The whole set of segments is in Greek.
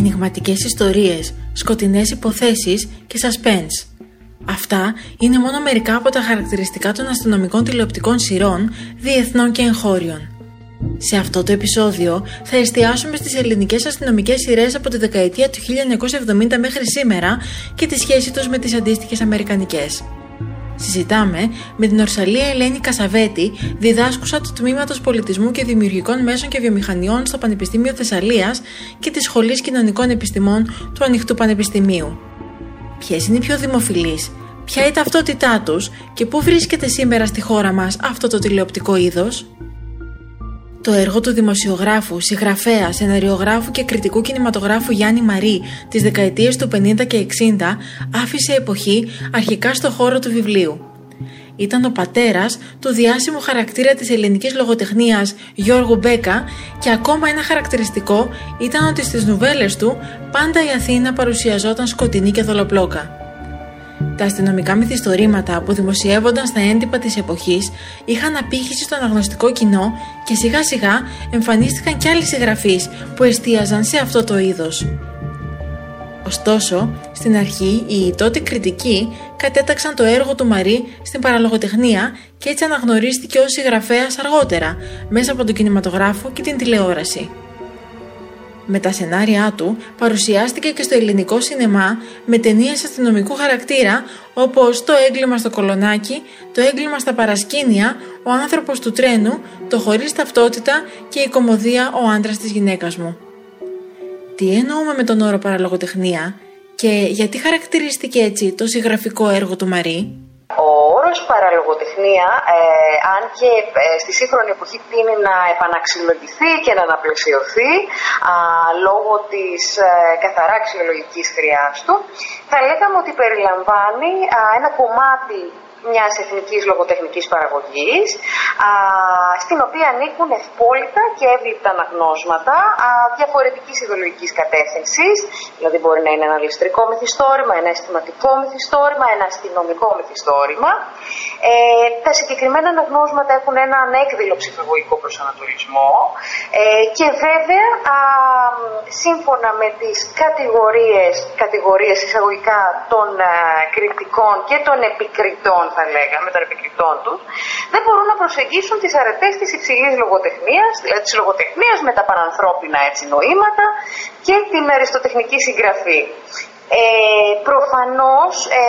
Ενιγματικές ιστορίες, σκοτεινές υποθέσεις και suspense. Αυτά είναι μόνο μερικά από τα χαρακτηριστικά των αστυνομικών τηλεοπτικών σειρών, διεθνών και εγχώριων. Σε αυτό το επεισόδιο θα εστιάσουμε στις ελληνικές αστυνομικές σειρές από τη δεκαετία του 1970 μέχρι σήμερα και τη σχέση τους με τις αντίστοιχες αμερικανικές. Συζητάμε με την Ορσαλία Ελένη Κασαβέτη, διδάσκουσα του Τμήματος Πολιτισμού και Δημιουργικών Μέσων και Βιομηχανιών στο Πανεπιστήμιο Θεσσαλίας και της Σχολής Κοινωνικών Επιστημών του Ανοιχτού Πανεπιστημίου. Ποιες είναι οι πιο δημοφιλείς, ποια είναι η ταυτότητά τους; Και πού βρίσκεται σήμερα στη χώρα μας αυτό το τηλεοπτικό είδος; Το έργο του δημοσιογράφου, συγγραφέα, σεναριογράφου και κριτικού κινηματογράφου Γιάννη Μαρή της δεκαετίες του 50 και 60 άφησε εποχή αρχικά στο χώρο του βιβλίου. Ήταν ο πατέρας του διάσημου χαρακτήρα της ελληνικής λογοτεχνίας Γιώργου Μπέκα και ακόμα ένα χαρακτηριστικό ήταν ότι στις νουβέλες του πάντα η Αθήνα παρουσιαζόταν σκοτεινή και δολοπλόκα. Τα αστυνομικά μυθιστορήματα που δημοσιεύονταν στα έντυπα της εποχής είχαν απήχηση στο αναγνωστικό κοινό και σιγά σιγά εμφανίστηκαν κι άλλοι συγγραφείς που εστίαζαν σε αυτό το είδος. Ωστόσο, στην αρχή οι τότε κριτικοί κατέταξαν το έργο του Μαρή στην παραλογοτεχνία και έτσι αναγνωρίστηκε ως συγγραφέας αργότερα μέσα από τον κινηματογράφο και την τηλεόραση. Με τα σενάρια του παρουσιάστηκε και στο ελληνικό σινεμά με ταινίες αστυνομικού χαρακτήρα όπως «Το έγκλημα στο κολονάκι», «Το έγκλημα στα παρασκήνια», «Ο άνθρωπος του τρένου», «Το χωρίς ταυτότητα» και η κομμωδία «Ο άντρας της γυναίκας μου». Τι εννοούμε με τον όρο παραλογοτεχνία και γιατί χαρακτηρίστηκε έτσι το συγγραφικό έργο του Μαρή; Όρος παραλογοτεχνία, ε, αν και ε, στη σύγχρονη εποχή τίνει να επαναξυλλογηθεί και να αναπλαισιωθεί α, λόγω της ε, καθαρά αξιολογικής χρειάς του, θα λέγαμε ότι περιλαμβάνει ένα κομμάτι μιας εθνικής λογοτεχνικής παραγωγής, στην οποία ανήκουν ευπόλυτα και εύληπτα αναγνώσματα διαφορετικής ιδεολογικής κατεύθυνσης. Δηλαδή, μπορεί να είναι ένα ληστρικό μυθιστόρημα, ένα αισθηματικό μυθιστόρημα, ένα αστυνομικό μυθιστόρημα. Ε, τα συγκεκριμένα αναγνώσματα έχουν ένα ανέκδηλο ψυχολογικό προσανατολισμό ε, και βέβαια α, σύμφωνα με τις κατηγορίες, κατηγορίες εισαγωγικά των α, κριτικών και των επικριτών θα λέγαμε, των επικριτών τους, δεν μπορούν να προσεγγίσουν τις αρετές της υψηλής λογοτεχνίας, δηλαδή της λογοτεχνίας με τα παρανθρώπινα έτσι νοήματα και την αριστοτεχνική συγγραφή. Ε, προφανώς ε,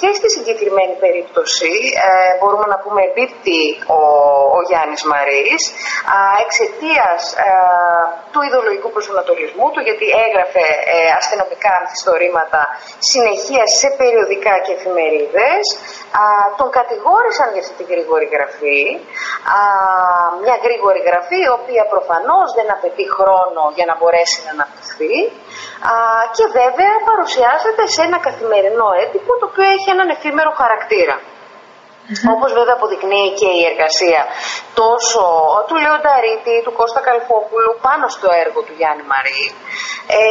και στη συγκεκριμένη περίπτωση ε, μπορούμε να πούμε εμπίπτει ο, ο Γιάννης Μαρής εξαιτίας ε, του ιδεολογικού προσανατολισμού του γιατί έγραφε ε, αστυνομικά αμφιστορήματα συνεχεία σε περιοδικά και εφημερίδες τον κατηγόρησαν για αυτή τη γρήγορη γραφή μια γρήγορη γραφή η οποία προφανώς δεν απαιτεί χρόνο για να μπορέσει να αναπτυχθεί και βέβαια παρουσιάζεται σε ένα καθημερινό έντυπο το οποίο έχει έναν εφήμερο χαρακτήρα. Mm-hmm. Όπως βέβαια αποδεικνύει και η εργασία τόσο του Λεονταρίτης, του Κώστα Καλφόπουλου πάνω στο έργο του Γιάννη Μαρή, ε,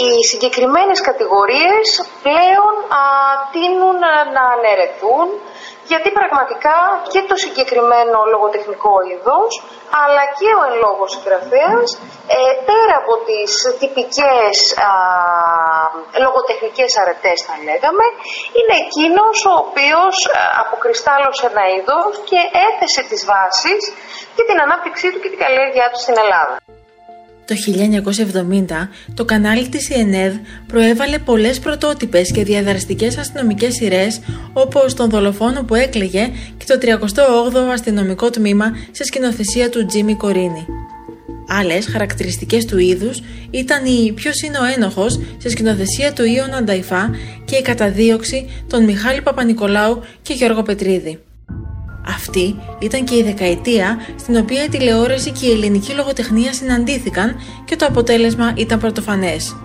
οι συγκεκριμένες κατηγορίες πλέον α, τείνουν να αναιρεθούν γιατί πραγματικά και το συγκεκριμένο λογοτεχνικό είδος αλλά και ο εν λόγω συγγραφέας ε, πέρα από τις τυπικές α, λογοτεχνικές αρετές θα λέγαμε είναι εκείνος ο οποίος αποκριστάλλωσε ένα είδος και έθεσε τις βάσεις και την ανάπτυξή του και την καλλιέργειά του στην Ελλάδα. Το 1970 το κανάλι της ΕΝΕΔ προέβαλε πολλές πρωτότυπες και διαδραστικές αστυνομικές σειρές όπως τον δολοφόνο που έκλαιγε και το 38ο αστυνομικό τμήμα σε σκηνοθεσία του Τζίμι Κορίνη. Άλλες χαρακτηριστικές του είδους ήταν η «Ποιος είναι ο ένοχος» σε σκηνοθεσία του Ιων Ανταϊφά και η καταδίωξη των Μιχάλη Παπα-Νικολάου και Γιώργο Πετρίδη. Αυτή ήταν και η δεκαετία στην οποία η τηλεόραση και η ελληνική λογοτεχνία συναντήθηκαν και το αποτέλεσμα ήταν πρωτοφανές.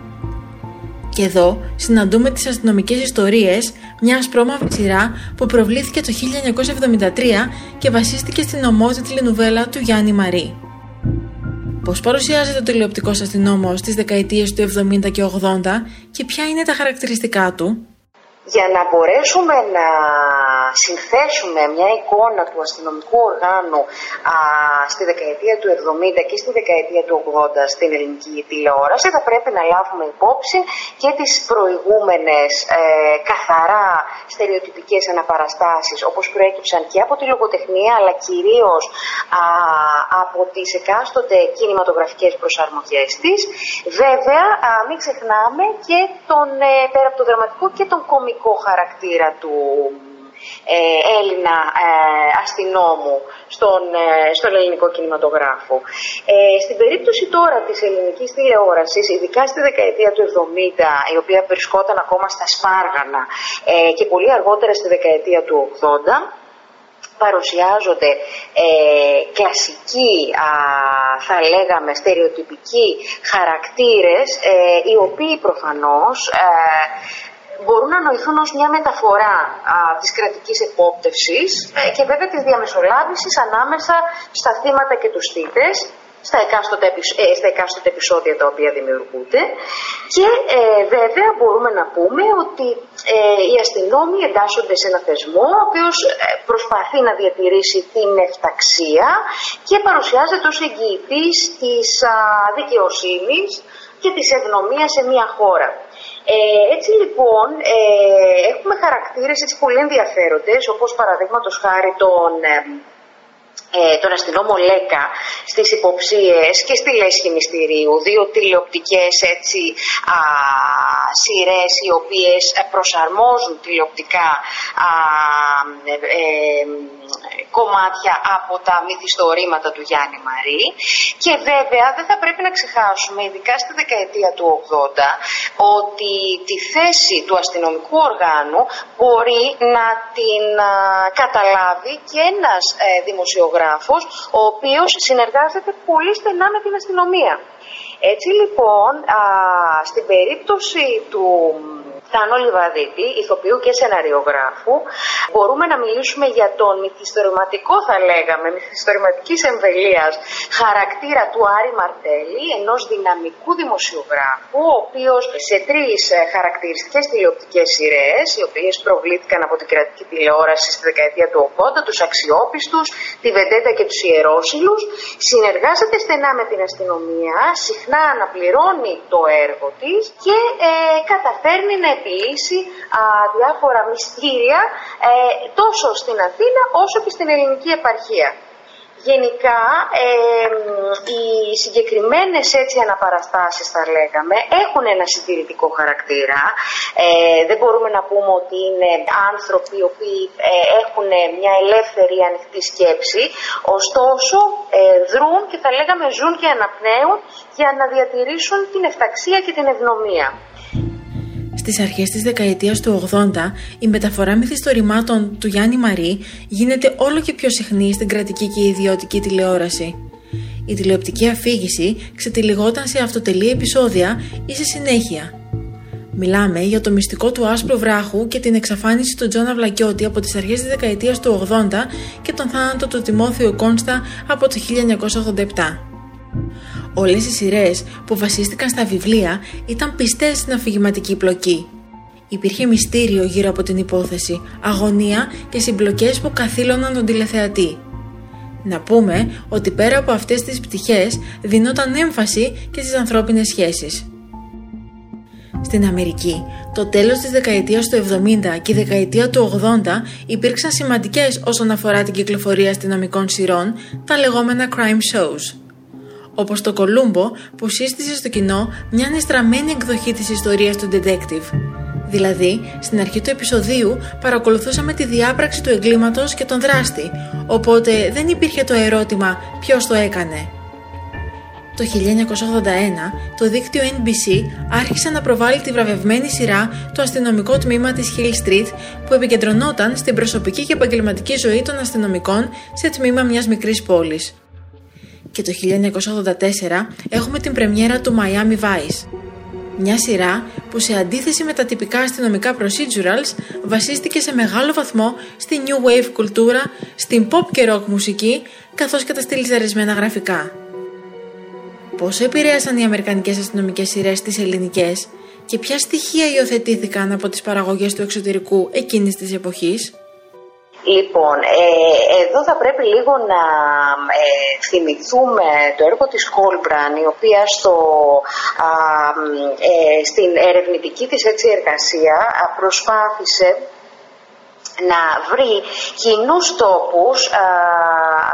Και εδώ συναντούμε τις αστυνομικές ιστορίες μιας ασπρόμαυρη σειρά που προβλήθηκε το 1973 και βασίστηκε στην ομότιτλη νουβέλα του Γιάννη Μαρή. Πώς παρουσιάζεται ο τηλεοπτικός αστυνόμος στις δεκαετίες του 70 και 80 και ποια είναι τα χαρακτηριστικά του; Για να μπορέσουμε να συνθέσουμε μια εικόνα του αστυνομικού οργάνου α, στη δεκαετία του 70 και στη δεκαετία του 80 στην ελληνική τηλεόραση θα πρέπει να λάβουμε υπόψη και τις προηγούμενες ε, καθαρά στερεοτυπικές αναπαραστάσεις όπως προέκυψαν και από τη λογοτεχνία αλλά κυρίως α, από τις εκάστοτε κινηματογραφικές προσαρμογές της. Βέβαια α, μην ξεχνάμε και τον, ε, πέρα από το δραματικό και τον κομικό χαρακτήρα του ε, Έλληνα ε, αστυνόμου στον, ε, στον ελληνικό κινηματογράφο. Ε, στην περίπτωση τώρα της ελληνικής τηλεόρασης, ειδικά στη δεκαετία του 70, η οποία βρισκόταν ακόμα στα Σπάργανα ε, και πολύ αργότερα στη δεκαετία του 80, παρουσιάζονται ε, κλασικοί, α, θα λέγαμε, στερεοτυπικοί χαρακτήρες, οι οποίοι προφανώς μπορούν να νοηθούν ως μια μεταφορά α, της κρατικής επόπτευσης ε, και βέβαια της διαμεσολάβησης ανάμεσα στα θύματα και τους θύτες στα εκάστοτε, ε, στα εκάστοτε επεισόδια τα οποία δημιουργούνται και ε, βέβαια μπορούμε να πούμε ότι ε, οι αστυνόμοι εντάσσονται σε ένα θεσμό ο οποίος ε, προσπαθεί να διατηρήσει την εφταξία και παρουσιάζεται ως εγγυητής της α, δικαιοσύνης και της ευνομίας σε μια χώρα. Ε, έτσι λοιπόν ε, έχουμε χαρακτήρες έτσι πολύ ενδιαφέροντες όπως παραδείγματος χάρη τον, ε, τον αστυνόμο Λέκα στις υποψίες και στη λέσχη μυστηρίου, δύο τηλεοπτικές έτσι, α, σειρές οι οποίες προσαρμόζουν τηλεοπτικά α, ε, κομμάτια από τα μυθιστορήματα του Γιάννη Μαρή και βέβαια δεν θα πρέπει να ξεχάσουμε, ειδικά στη δεκαετία του 80, ότι τη θέση του αστυνομικού οργάνου μπορεί να την καταλάβει και ένας ε, δημοσιογράφος ο οποίος συνεργάζεται πολύ στενά με την αστυνομία. Έτσι λοιπόν, α, στην περίπτωση του Θάνο Λιβαδίτη, ηθοποιού και σεναριογράφου, μπορούμε να μιλήσουμε για τον μυθιστορηματικό θα λέγαμε, μυθιστορηματικής εμβελίας χαρακτήρα του Άρη Μαρτέλη, ενός δυναμικού δημοσιογράφου, ο οποίος σε τρεις ε, χαρακτηριστικές τηλεοπτικές σειρές, οι οποίες προβλήθηκαν από την κρατική τηλεόραση στη δεκαετία του 80, τους αξιόπιστους, τη Βεντέτα και τους Ιερόσιλους, συνεργάζεται στενά με την αστυνομία, συχνά αναπληρώνει το έργο της και ε, καταφέρνει να επιλύσει α, διάφορα μυστήρια ε, τόσο στην Αθήνα όσο και στην ελληνική επαρχία. Γενικά, ε, οι συγκεκριμένες έτσι αναπαραστάσεις θα λέγαμε έχουν ένα συντηρητικό χαρακτήρα. Ε, δεν μπορούμε να πούμε ότι είναι άνθρωποι οι οποίοι ε, έχουν μια ελεύθερη ανοιχτή σκέψη, ωστόσο ε, δρούν και θα λέγαμε ζουν και αναπνέουν για να διατηρήσουν την εφταξία και την ευνομία. Στις αρχές της δεκαετίας του 80, η μεταφορά μυθιστορημάτων του Γιάννη Μαρή γίνεται όλο και πιο συχνή στην κρατική και ιδιωτική τηλεόραση. Η τηλεοπτική αφήγηση ξετυλιγόταν σε αυτοτελή επεισόδια ή σε συνέχεια. Μιλάμε για το μυστικό του άσπρου βράχου και την εξαφάνιση του Τζόνα Βλακιώτη από τις αρχές της δεκαετίας του 80 και τον θάνατο του Τιμόθεου Κόνστα από το 1987. Όλες οι σειρές που βασίστηκαν στα βιβλία ήταν πιστές στην αφηγηματική πλοκή. Υπήρχε μυστήριο γύρω από την υπόθεση, αγωνία και συμπλοκές που καθήλωναν τον τηλεθεατή. Να πούμε ότι πέρα από αυτές τις πτυχές δινόταν έμφαση και στις ανθρώπινες σχέσεις. Στην Αμερική, το τέλος της δεκαετίας του 70 και η δεκαετία του 80 υπήρξαν σημαντικές όσον αφορά την κυκλοφορία αστυνομικών σειρών, τα λεγόμενα crime shows όπως το Κολούμπο που σύστησε στο κοινό μια ανεστραμμένη εκδοχή της ιστορίας του detective. Δηλαδή, στην αρχή του επεισοδίου παρακολουθούσαμε τη διάπραξη του εγκλήματος και τον δράστη, οπότε δεν υπήρχε το ερώτημα ποιος το έκανε. Το 1981 το δίκτυο NBC άρχισε να προβάλλει τη βραβευμένη σειρά το αστυνομικό τμήμα της Hill Street που επικεντρωνόταν στην προσωπική και επαγγελματική ζωή των αστυνομικών σε τμήμα μιας μικρής πόλης. Και το 1984 έχουμε την πρεμιέρα του Miami Vice, μια σειρά που σε αντίθεση με τα τυπικά αστυνομικά procedurals βασίστηκε σε μεγάλο βαθμό στη new wave κουλτούρα, στην pop και rock μουσική καθώς και τα στυλιζαρισμένα γραφικά. Πώς επηρέασαν οι αμερικανικές αστυνομικές σειρές τις ελληνικές και ποια στοιχεία υιοθετήθηκαν από τις παραγωγές του εξωτερικού εκείνης της εποχής; Λοιπόν, ε, εδώ θα πρέπει λίγο να ε, θυμηθούμε το έργο της Χόλμπραν, η οποία στο, ε, στην ερευνητική της έτσι εργασία προσπάθησε να βρει κοινούς τόπους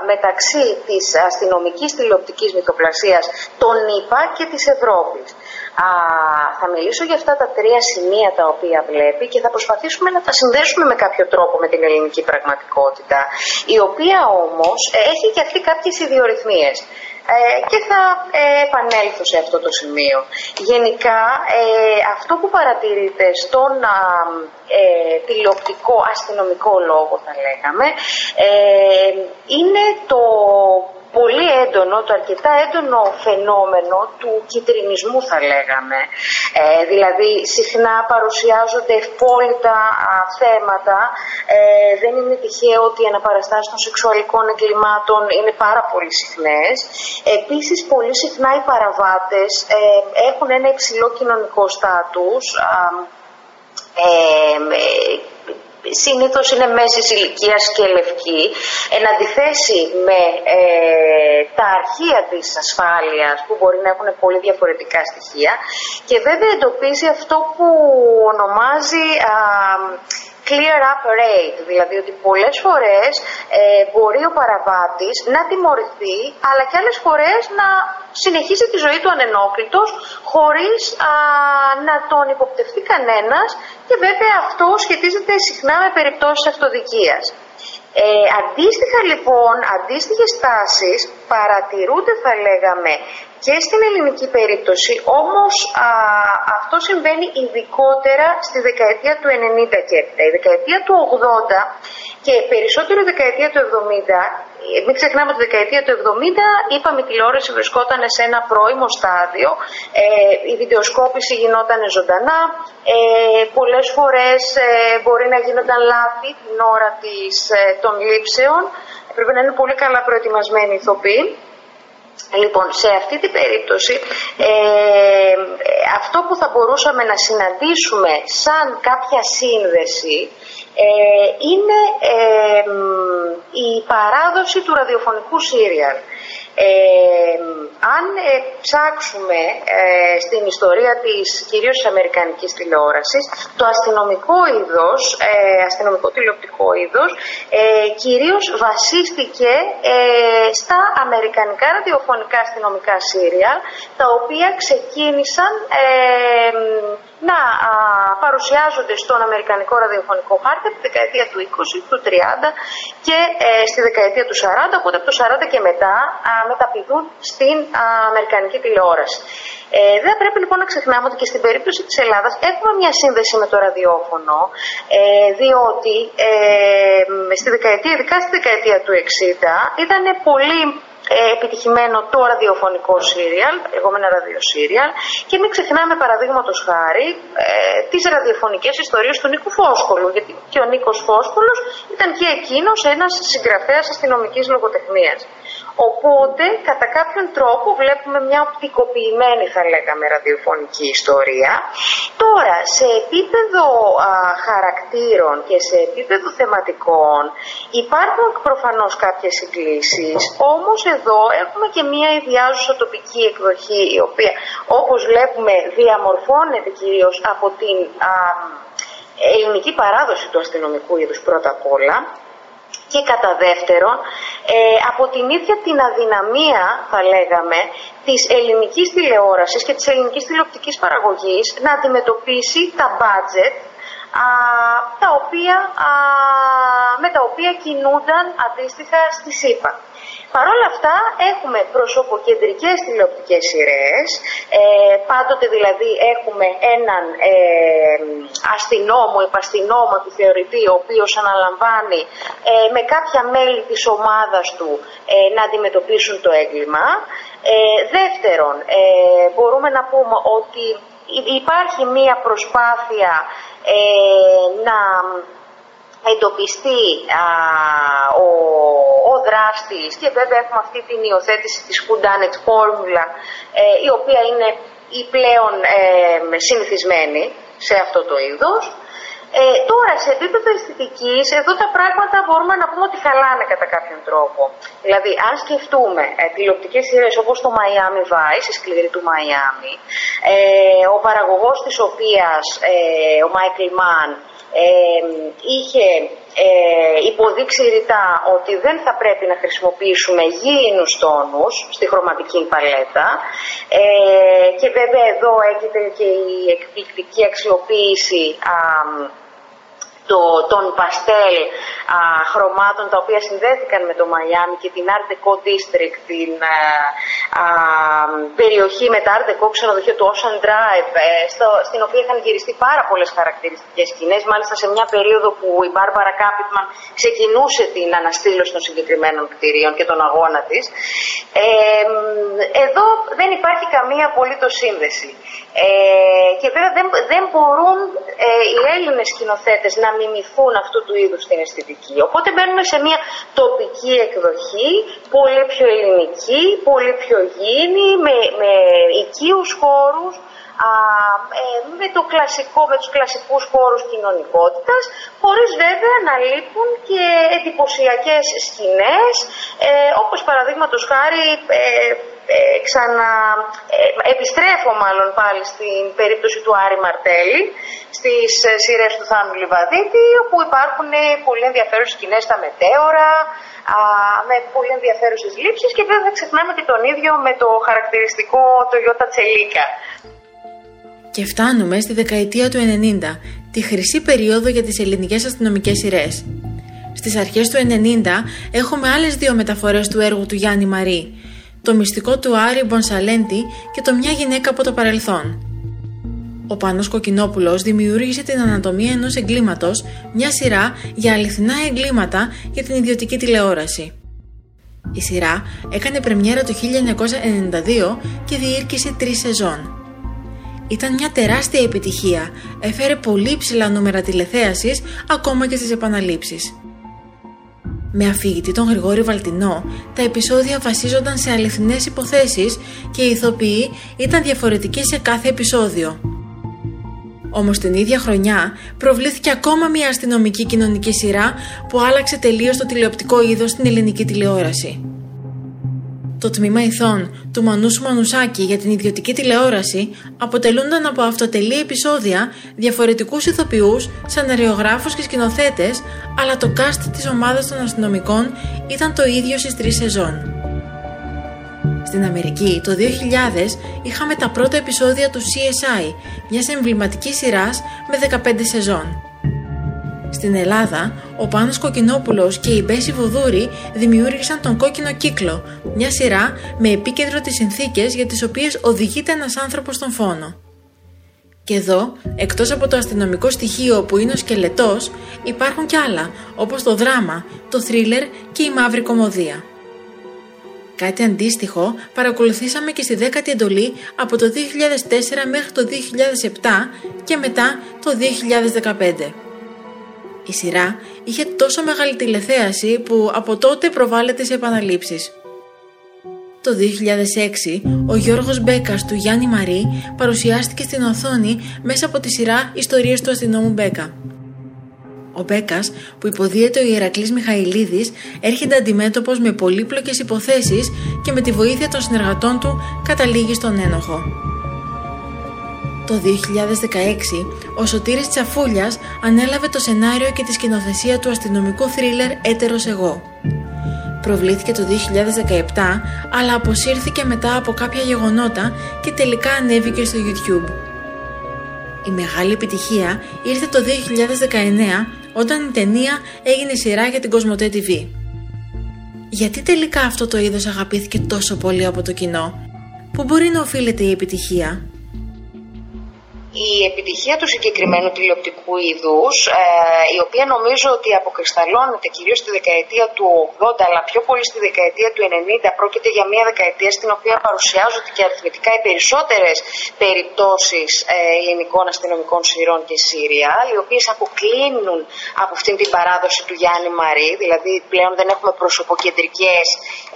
μεταξύ της αστυνομικής τηλεοπτικής μυθοπλασίας των ΗΠΑ και της Ευρώπης. Α, θα μιλήσω για αυτά τα τρία σημεία τα οποία βλέπει και θα προσπαθήσουμε να τα συνδέσουμε με κάποιο τρόπο με την ελληνική πραγματικότητα, η οποία όμως έχει και αυτή κάποιες ιδιορυθμίες. Ε, και θα ε, επανέλθω σε αυτό το σημείο. Γενικά, ε, αυτό που παρατηρείτε στον ε, τηλεοπτικό αστυνομικό λόγο, θα λέγαμε, είναι το πολύ έντονο, το αρκετά έντονο φαινόμενο του κυτρινισμού θα λέγαμε. Ε, δηλαδή συχνά παρουσιάζονται ευπόλυτα θέματα. Ε, δεν είναι τυχαίο ότι οι αναπαραστάσεις των σεξουαλικών εγκλημάτων είναι πάρα πολύ συχνές. Επίσης πολύ συχνά οι παραβάτες ε, έχουν ένα υψηλό κοινωνικό στάτους. Ε, Συνήθως είναι μέσης ηλικίας και λευκή, εν αντιθέσει με ε, τα αρχεία της ασφάλειας που μπορεί να έχουν πολύ διαφορετικά στοιχεία και βέβαια εντοπίζει αυτό που ονομάζει clear up rate, δηλαδή ότι πολλές φορές ε, μπορεί ο παραβάτης να τιμωρηθεί, αλλά και άλλες φορές να συνεχίσει τη ζωή του ανενόκλητος, χωρίς να τον υποπτευτεί κανένας και βέβαια αυτό σχετίζεται συχνά με περιπτώσεις αυτοδικίας. Ε, αντίστοιχα λοιπόν, αντίστοιχες τάσεις παρατηρούνται θα λέγαμε και στην ελληνική περίπτωση, όμως αυτό συμβαίνει ειδικότερα στη δεκαετία του 90 και έπειτα. Η δεκαετία του 80 και περισσότερο η δεκαετία του 70, μην ξεχνάμε ότι η δεκαετία του 70 είπαμε η τηλεόραση βρισκόταν σε ένα πρώιμο στάδιο, ε, η βιντεοσκόπηση γινόταν ζωντανά, ε, πολλές φορές ε, μπορεί να γίνονταν λάθη την ώρα της, ε, των λήψεων, πρέπει να είναι πολύ καλά προετοιμασμένοι οι ηθοποιοί. Λοιπόν, σε αυτή την περίπτωση ε, αυτό που θα μπορούσαμε να συναντήσουμε σαν κάποια σύνδεση ε, είναι ε, η παράδοση του ραδιοφωνικού σύριαλ. Ε, αν ε, ψάξουμε ε, στην ιστορία της κυρίως της αμερικανικής τηλεόρασης, το αστυνομικό είδος, αστυνομικό τηλεοπτικό είδος, κυρίως βασίστηκε στα αμερικανικά ραδιοφωνικά αστυνομικά σύριαλ, τα οποία ξεκίνησαν να παρουσιάζονται στον Αμερικανικό ραδιοφωνικό χάρτη από τη δεκαετία του 20, του 30 και στη δεκαετία του 40, οπότε από το 40 και μετά μεταπηδούν στην Αμερικανική τηλεόραση. Ε, δεν πρέπει λοιπόν να ξεχνάμε ότι και στην περίπτωση της Ελλάδας έχουμε μια σύνδεση με το ραδιόφωνο, ε, διότι ε, στη δεκαετία, ειδικά στη δεκαετία του 60, ήταν πολύ ε, επιτυχημένο το ραδιοφωνικό σύριαλ, λεγόμενα ραδιοσύριαλ και μην ξεχνάμε παραδείγματος χάρη ε, τις ραδιοφωνικές ιστορίες του Νίκου Φόσκολου γιατί και ο Νίκος Φόσκολος ήταν και εκείνος ένας συγγραφέας αστυνομικής λογοτεχνίας. Οπότε, κατά κάποιον τρόπο βλέπουμε μια οπτικοποιημένη, θα λέγαμε, ραδιοφωνική ιστορία. Τώρα, σε επίπεδο χαρακτήρων και σε επίπεδο θεματικών υπάρχουν προφανώς κάποιες συγκλήσεις, όμως εδώ έχουμε και μια ιδιάζουσα τοπική εκδοχή, η οποία, όπως βλέπουμε, διαμορφώνεται κυρίως από την ελληνική παράδοση του αστυνομικού είδους πρώτα απ' όλα, και κατά δεύτερον ε, από την ίδια την αδυναμία θα λέγαμε της ελληνικής τηλεόρασης και της ελληνικής τηλεοπτικής παραγωγής να αντιμετωπίσει τα budget α, τα οποία, α, με τα οποία κινούνταν αντίστοιχα στη ΣΥΠΑ. Παρ' όλα αυτά έχουμε προσωποκεντρικές τηλεοπτικές σειρές, ε, πάντοτε δηλαδή έχουμε έναν ε, αστυνόμο, υπαστυνόμο επιθεωρητή, ο οποίος αναλαμβάνει ε, με κάποια μέλη της ομάδας του ε, να αντιμετωπίσουν το έγκλημα. Ε, δεύτερον, μπορούμε να πούμε ότι υπάρχει μία προσπάθεια να εντοπιστεί α, ο, ο δράστης και βέβαια έχουμε αυτή την υιοθέτηση της Houdanet Formula ε, η οποία είναι η πλέον ε, συνηθισμένη σε αυτό το είδος. Ε, τώρα, σε επίπεδο αισθητικής, εδώ τα πράγματα μπορούμε να πούμε ότι χαλάνε κατά κάποιον τρόπο. Δηλαδή, αν σκεφτούμε ε, τηλεοπτικές σειρές όπως το Miami Vice, η σκληρή του Miami, ε, ο παραγωγός της οποίας, ε, ο Michael Mann, είχε ε, υποδείξει ρητά ότι δεν θα πρέπει να χρησιμοποιήσουμε γήινους τόνους στη χρωματική παλέτα. Ε, και βέβαια εδώ έγινε και η εκπληκτική αξιοποίηση το, των παστέλ α, χρωμάτων τα οποία συνδέθηκαν με το Μαϊάμι και την Art Deco District, την α, περιοχή με τα Art Deco ξενοδοχείο του Ocean Drive, ε, στο, στην οποία είχαν γυριστεί πάρα πολλές χαρακτηριστικές σκηνές, μάλιστα σε μια περίοδο που η Μπάρμπαρα Κάπιτμαν ξεκινούσε την αναστήλωση των συγκεκριμένων κτηρίων και τον αγώνα της. Ε, εδώ δεν υπάρχει καμία απολύτως σύνδεση. Ε, και βέβαια δεν, δεν μπορούν ε, οι Έλληνες σκηνοθέτες να μιμηθούν αυτού του είδους την αισθητική. Οπότε μπαίνουμε σε μια τοπική εκδοχή, πολύ πιο ελληνική, πολύ πιο γήινη, με, με οικείους χώρους, α, ε, με, το κλασικό, με τους κλασικούς χώρους κοινωνικότητας, χωρίς βέβαια να λείπουν και εντυπωσιακές σκηνές, ε, όπως παραδείγματος χάρη ε, ε, ξανα, ε, επιστρέφω μάλλον πάλι στην περίπτωση του Άρη Μαρτέλη στις ε, σειρές του Θάνου Λιβαδίτη όπου υπάρχουν πολύ ενδιαφέρουσες σκηνές στα μετέωρα α, με πολύ ενδιαφέρουσες λήψεις και βέβαια δεν ξεχνάμε και τον ίδιο με το χαρακτηριστικό το Ιώτα Τσελίκα. Και φτάνουμε στη δεκαετία του 90, τη χρυσή περίοδο για τις ελληνικές αστυνομικές σειρές. Στις αρχές του 90 έχουμε άλλες δύο μεταφορές του έργου του Γιάννη Μαρή, το μυστικό του Άρη Μπονσαλέντη και το μια γυναίκα από το παρελθόν. Ο Πάνος Κοκκινόπουλος δημιούργησε την ανατομία ενός εγκλήματος, μια σειρά για αληθινά εγκλήματα για την ιδιωτική τηλεόραση. Η σειρά έκανε πρεμιέρα το 1992 και διήρκησε τρεις σεζόν. Ήταν μια τεράστια επιτυχία, έφερε πολύ ψηλά νούμερα τηλεθέασης ακόμα και στις επαναλήψεις. Με αφηγητή τον Γρηγόρη Βαλτινό, τα επεισόδια βασίζονταν σε αληθινές υποθέσεις και οι ηθοποιοί ήταν διαφορετικοί σε κάθε επεισόδιο. Όμως την ίδια χρονιά προβλήθηκε ακόμα μια αστυνομική κοινωνική σειρά που άλλαξε τελείως το τηλεοπτικό είδος στην ελληνική τηλεόραση. Το τμήμα ηθών του Μανούσου Μανουσάκη για την ιδιωτική τηλεόραση αποτελούνταν από αυτοτελή επεισόδια διαφορετικούς ηθοποιούς, σαναριογράφους και σκηνοθέτες, αλλά το cast της ομάδας των αστυνομικών ήταν το ίδιο στις τρεις σεζόν. Στην Αμερική το 2000 είχαμε τα πρώτα επεισόδια του CSI, μιας εμβληματικής σειράς με 15 σεζόν. Στην Ελλάδα, ο Πάνος Κοκκινόπουλος και η Μπέση Βουδούρη δημιούργησαν τον Κόκκινο Κύκλο, μια σειρά με επίκεντρο τις συνθήκες για τις οποίες οδηγείται ένας άνθρωπος στον φόνο. Και εδώ, εκτός από το αστυνομικό στοιχείο που είναι ο σκελετός, υπάρχουν κι άλλα, όπως το δράμα, το θρίλερ και η μαύρη κομμωδία. Κάτι αντίστοιχο παρακολουθήσαμε και στη 10η εντολή από το 2004 μέχρι το 2007 και μετά το 2015. Η σειρά είχε τόσο μεγάλη τηλεθέαση που από τότε προβάλλεται σε επαναλήψεις. Το 2006, ο Γιώργος Μπέκας του Γιάννη Μαρή παρουσιάστηκε στην οθόνη μέσα από τη σειρά «Ιστορίες του αστυνόμου Μπέκα». Ο Μπέκας, που υποδίεται ο Ιερακλής Μιχαηλίδης, έρχεται αντιμέτωπος με πολύπλοκες υποθέσεις και με τη βοήθεια των συνεργατών του καταλήγει στον ένοχο. Το 2016, ο Σωτήρης Τσαφούλιας ανέλαβε το σενάριο και τη σκηνοθεσία του αστυνομικού θρίλερ «Έτερος εγώ». Προβλήθηκε το 2017, αλλά αποσύρθηκε μετά από κάποια γεγονότα και τελικά ανέβηκε στο YouTube. Η μεγάλη επιτυχία ήρθε το 2019 όταν η ταινία έγινε σειρά για την Κοσμοτέ TV. Γιατί τελικά αυτό το είδος αγαπήθηκε τόσο πολύ από το κοινό, που μπορεί να οφείλεται η επιτυχία; Η επιτυχία του συγκεκριμένου τηλεοπτικού είδους, ε, η οποία νομίζω ότι αποκρισταλώνεται κυρίως στη δεκαετία του 80, αλλά πιο πολύ στη δεκαετία του 90, πρόκειται για μια δεκαετία στην οποία παρουσιάζονται και αριθμητικά οι περισσότερες περιπτώσεις ε, ελληνικών αστυνομικών σειρών και σύριαλ, οι οποίες αποκλίνουν από αυτήν την παράδοση του Γιάννη Μαρή, δηλαδή πλέον δεν έχουμε προσωποκεντρικές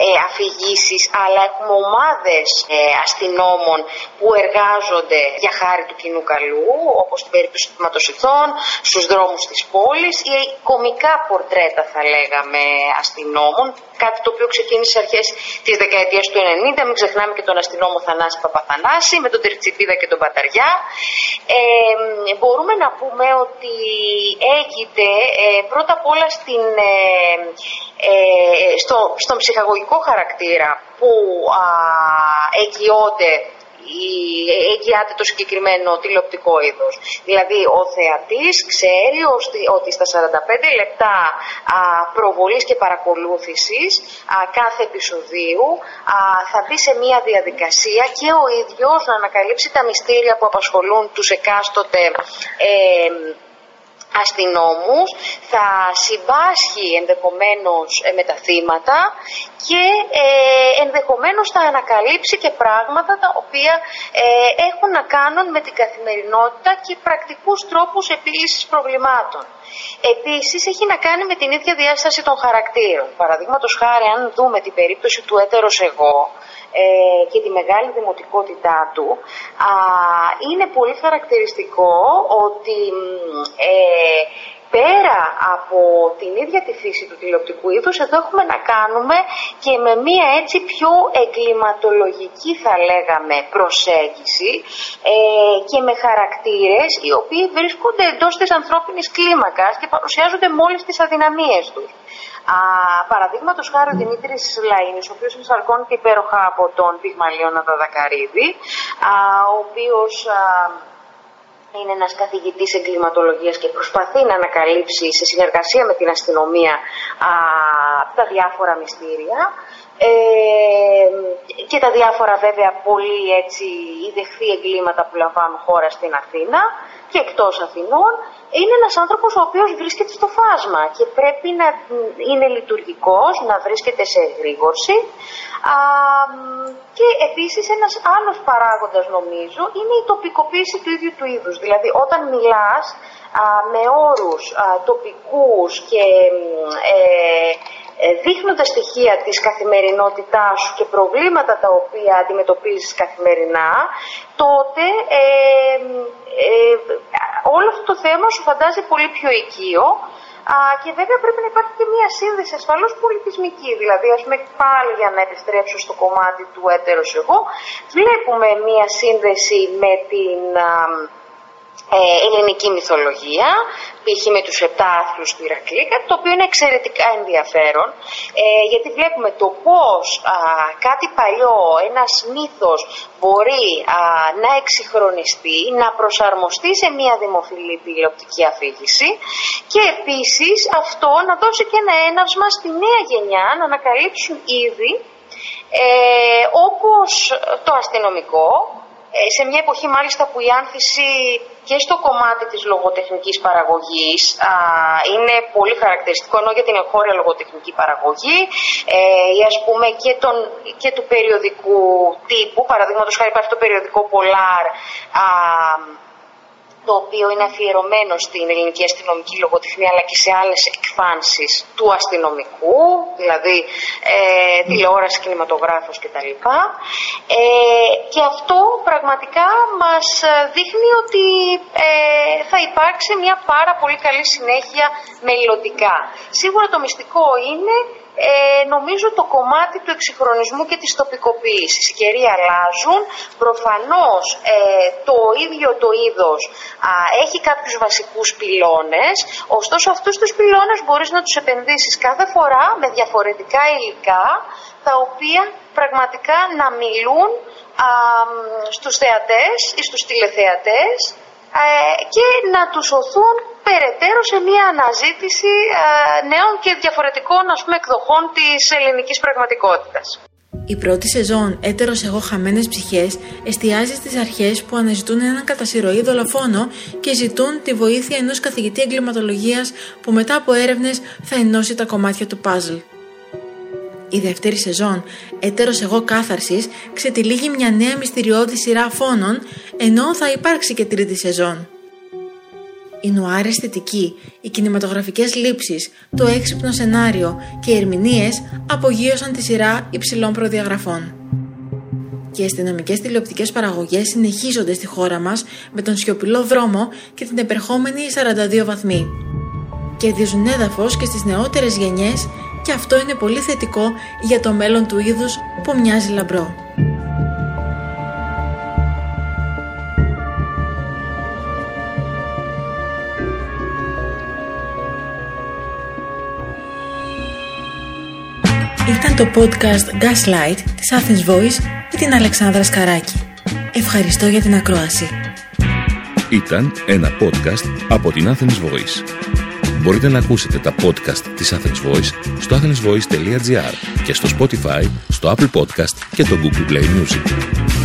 ε, αφηγήσεις, αλλά έχουμε ομάδες ε, αστυνόμων που εργάζονται για χάρη του κοινού καλού, όπως στην περίπτωση του ματοσυθών, στους δρόμους της πόλης. Ή κομικά πορτρέτα θα λέγαμε αστυνόμων, κάτι το οποίο ξεκίνησε στις αρχές της δεκαετίας του 90, μην ξεχνάμε και τον αστυνόμο Θανάση Παπαθανάση με τον Τερτσιπίδα και τον Παταριά. Ε, μπορούμε να πούμε ότι έγινε ε, πρώτα απ' όλα στην, ε, ε, στο, στον ψυχαγωγικό χαρακτήρα που α, εγγυώνται εγγυάται το συγκεκριμένο τηλεοπτικό είδος. Δηλαδή ο θεατής ξέρει ότι στα 45 λεπτά προβολής και παρακολούθησης κάθε επεισοδίου θα μπει σε μια διαδικασία και ο ίδιος να ανακαλύψει τα μυστήρια που απασχολούν τους εκάστοτε ε, αστυνόμους, θα συμπάσχει ενδεχομένως ε, με τα θύματα και ε, ενδεχομένως θα ανακαλύψει και πράγματα τα οποία ε, έχουν να κάνουν με την καθημερινότητα και πρακτικούς τρόπους επίλυσης προβλημάτων. Επίσης έχει να κάνει με την ίδια διάσταση των χαρακτήρων. Παραδείγματος χάρη αν δούμε την περίπτωση του έτερος εγώ, ε, και τη μεγάλη δημοτικότητά του, είναι πολύ χαρακτηριστικό ότι ε, πέρα από την ίδια τη φύση του τηλεοπτικού είδους, εδώ έχουμε να κάνουμε και με μία έτσι πιο εγκληματολογική θα λέγαμε προσέγγιση ε, και με χαρακτήρες οι οποίοι βρίσκονται εντός της ανθρώπινης κλίμακας και παρουσιάζονται μόλις τις αδυναμίες τους. Παραδείγματος χάρη ο Δημήτρης Λαΐνης, ο οποίος ενσαρκώνεται υπέροχα από τον Πυγμαλίωνα Δαδακαρίδη, ο οποίος είναι ένας καθηγητής εγκληματολογίας και προσπαθεί να ανακαλύψει σε συνεργασία με την αστυνομία α, τα διάφορα μυστήρια ε, και τα διάφορα βέβαια πολύ έτσι ιδεχθή εγκλήματα που λαμβάνουν χώρα στην Αθήνα και εκτός Αθηνών είναι ένας άνθρωπος ο οποίος βρίσκεται στο φάσμα και πρέπει να είναι λειτουργικός, να βρίσκεται σε εγρήγορση α, και επίσης ένας άλλος παράγοντας νομίζω είναι η τοπικοποίηση του ίδιου του είδους. Δηλαδή όταν μιλάς με όρους τοπικούς και ε, ε, δείχνοντας στοιχεία της καθημερινότητάς σου και προβλήματα τα οποία αντιμετωπίζεις καθημερινά, τότε ε, ε, όλο αυτό το θέμα σου φαντάζει πολύ πιο οικείο και βέβαια πρέπει να υπάρχει και μια σύνδεση ασφαλώς πολιτισμική. Δηλαδή, ας πούμε, πάλι για να επιστρέψω στο κομμάτι του έτερος εγώ, βλέπουμε μια σύνδεση με την ε, ελληνική μυθολογία, π.χ. με τους επτά άθλους του Ηρακλή, το οποίο είναι εξαιρετικά ενδιαφέρον, ε, γιατί βλέπουμε το πώς κάτι παλιό, ένας μύθος μπορεί να εξυγχρονιστεί, να προσαρμοστεί σε μια δημοφιλή τηλεοπτική αφήγηση και επίσης αυτό να δώσει και ένα έναυσμα στη νέα γενιά να ανακαλύψουν ήδη ε, όπως το αστυνομικό, ε, σε μια εποχή μάλιστα που η άνθηση και στο κομμάτι της λογοτεχνικής παραγωγής α, είναι πολύ χαρακτηριστικό ενώ για την εγχώρια λογοτεχνική παραγωγή ε, ή ας πούμε και, τον, και του περιοδικού τύπου παραδείγματος χάρη υπάρχει το περιοδικό Polar α, το οποίο είναι αφιερωμένο στην ελληνική αστυνομική λογοτεχνία αλλά και σε άλλες εκφάνσεις του αστυνομικού, δηλαδή ε, τηλεόραση, κινηματογράφος κτλ. Ε, και αυτό πραγματικά μας δείχνει ότι ε, θα υπάρξει μια πάρα πολύ καλή συνέχεια μελλοντικά. Σίγουρα το μυστικό είναι ε, νομίζω το κομμάτι του εξυγχρονισμού και της τοπικοποίησης. Οι καιροί αλλάζουν, προφανώς ε, το ίδιο το είδος α, έχει κάποιους βασικούς πυλώνες, ωστόσο αυτούς τους πυλώνες μπορείς να τους επενδύσεις κάθε φορά με διαφορετικά υλικά, τα οποία πραγματικά να μιλούν α, στους θεατές ή στους τηλεθεατές ε, και να τους οθούν περαιτέρω σε μια αναζήτηση ε, νέων και διαφορετικών ας πούμε, εκδοχών της ελληνικής πραγματικότητας. Η πρώτη σεζόν Έτερος εγώ χαμένες ψυχές εστιάζει στις αρχές που αναζητούν έναν κατασυρωή δολοφόνο και ζητούν τη βοήθεια ενός καθηγητή εγκληματολογίας που μετά από έρευνες θα ενώσει τα κομμάτια του παζλ. Η δεύτερη σεζόν, έτερος εγώ κάθαρσης, ξετυλίγει μια νέα μυστηριώδη σειρά φόνων, ενώ θα υπάρξει και τρίτη σεζόν. Η νουάρ αισθητική, οι κινηματογραφικές λήψεις, το έξυπνο σενάριο και οι ερμηνείες απογείωσαν τη σειρά υψηλών προδιαγραφών. Και οι αστυνομικές τηλεοπτικές παραγωγές συνεχίζονται στη χώρα μας με τον σιωπηλό δρόμο και την επερχόμενη 42 βαθμοί. Κερδίζουν έδαφος και στις νεότερες γενιές και αυτό είναι πολύ θετικό για το μέλλον του είδους που μοιάζει λαμπρό. Το podcast Gaslight της Athens Voice με την Αλεξάνδρα Σκαράκη. Ευχαριστώ για την ακρόαση. Ήταν ένα podcast από την Athens Voice. Μπορείτε να ακούσετε τα podcast της Athens Voice στο athensvoice.gr και στο Spotify, στο Apple Podcast και το Google Play Music.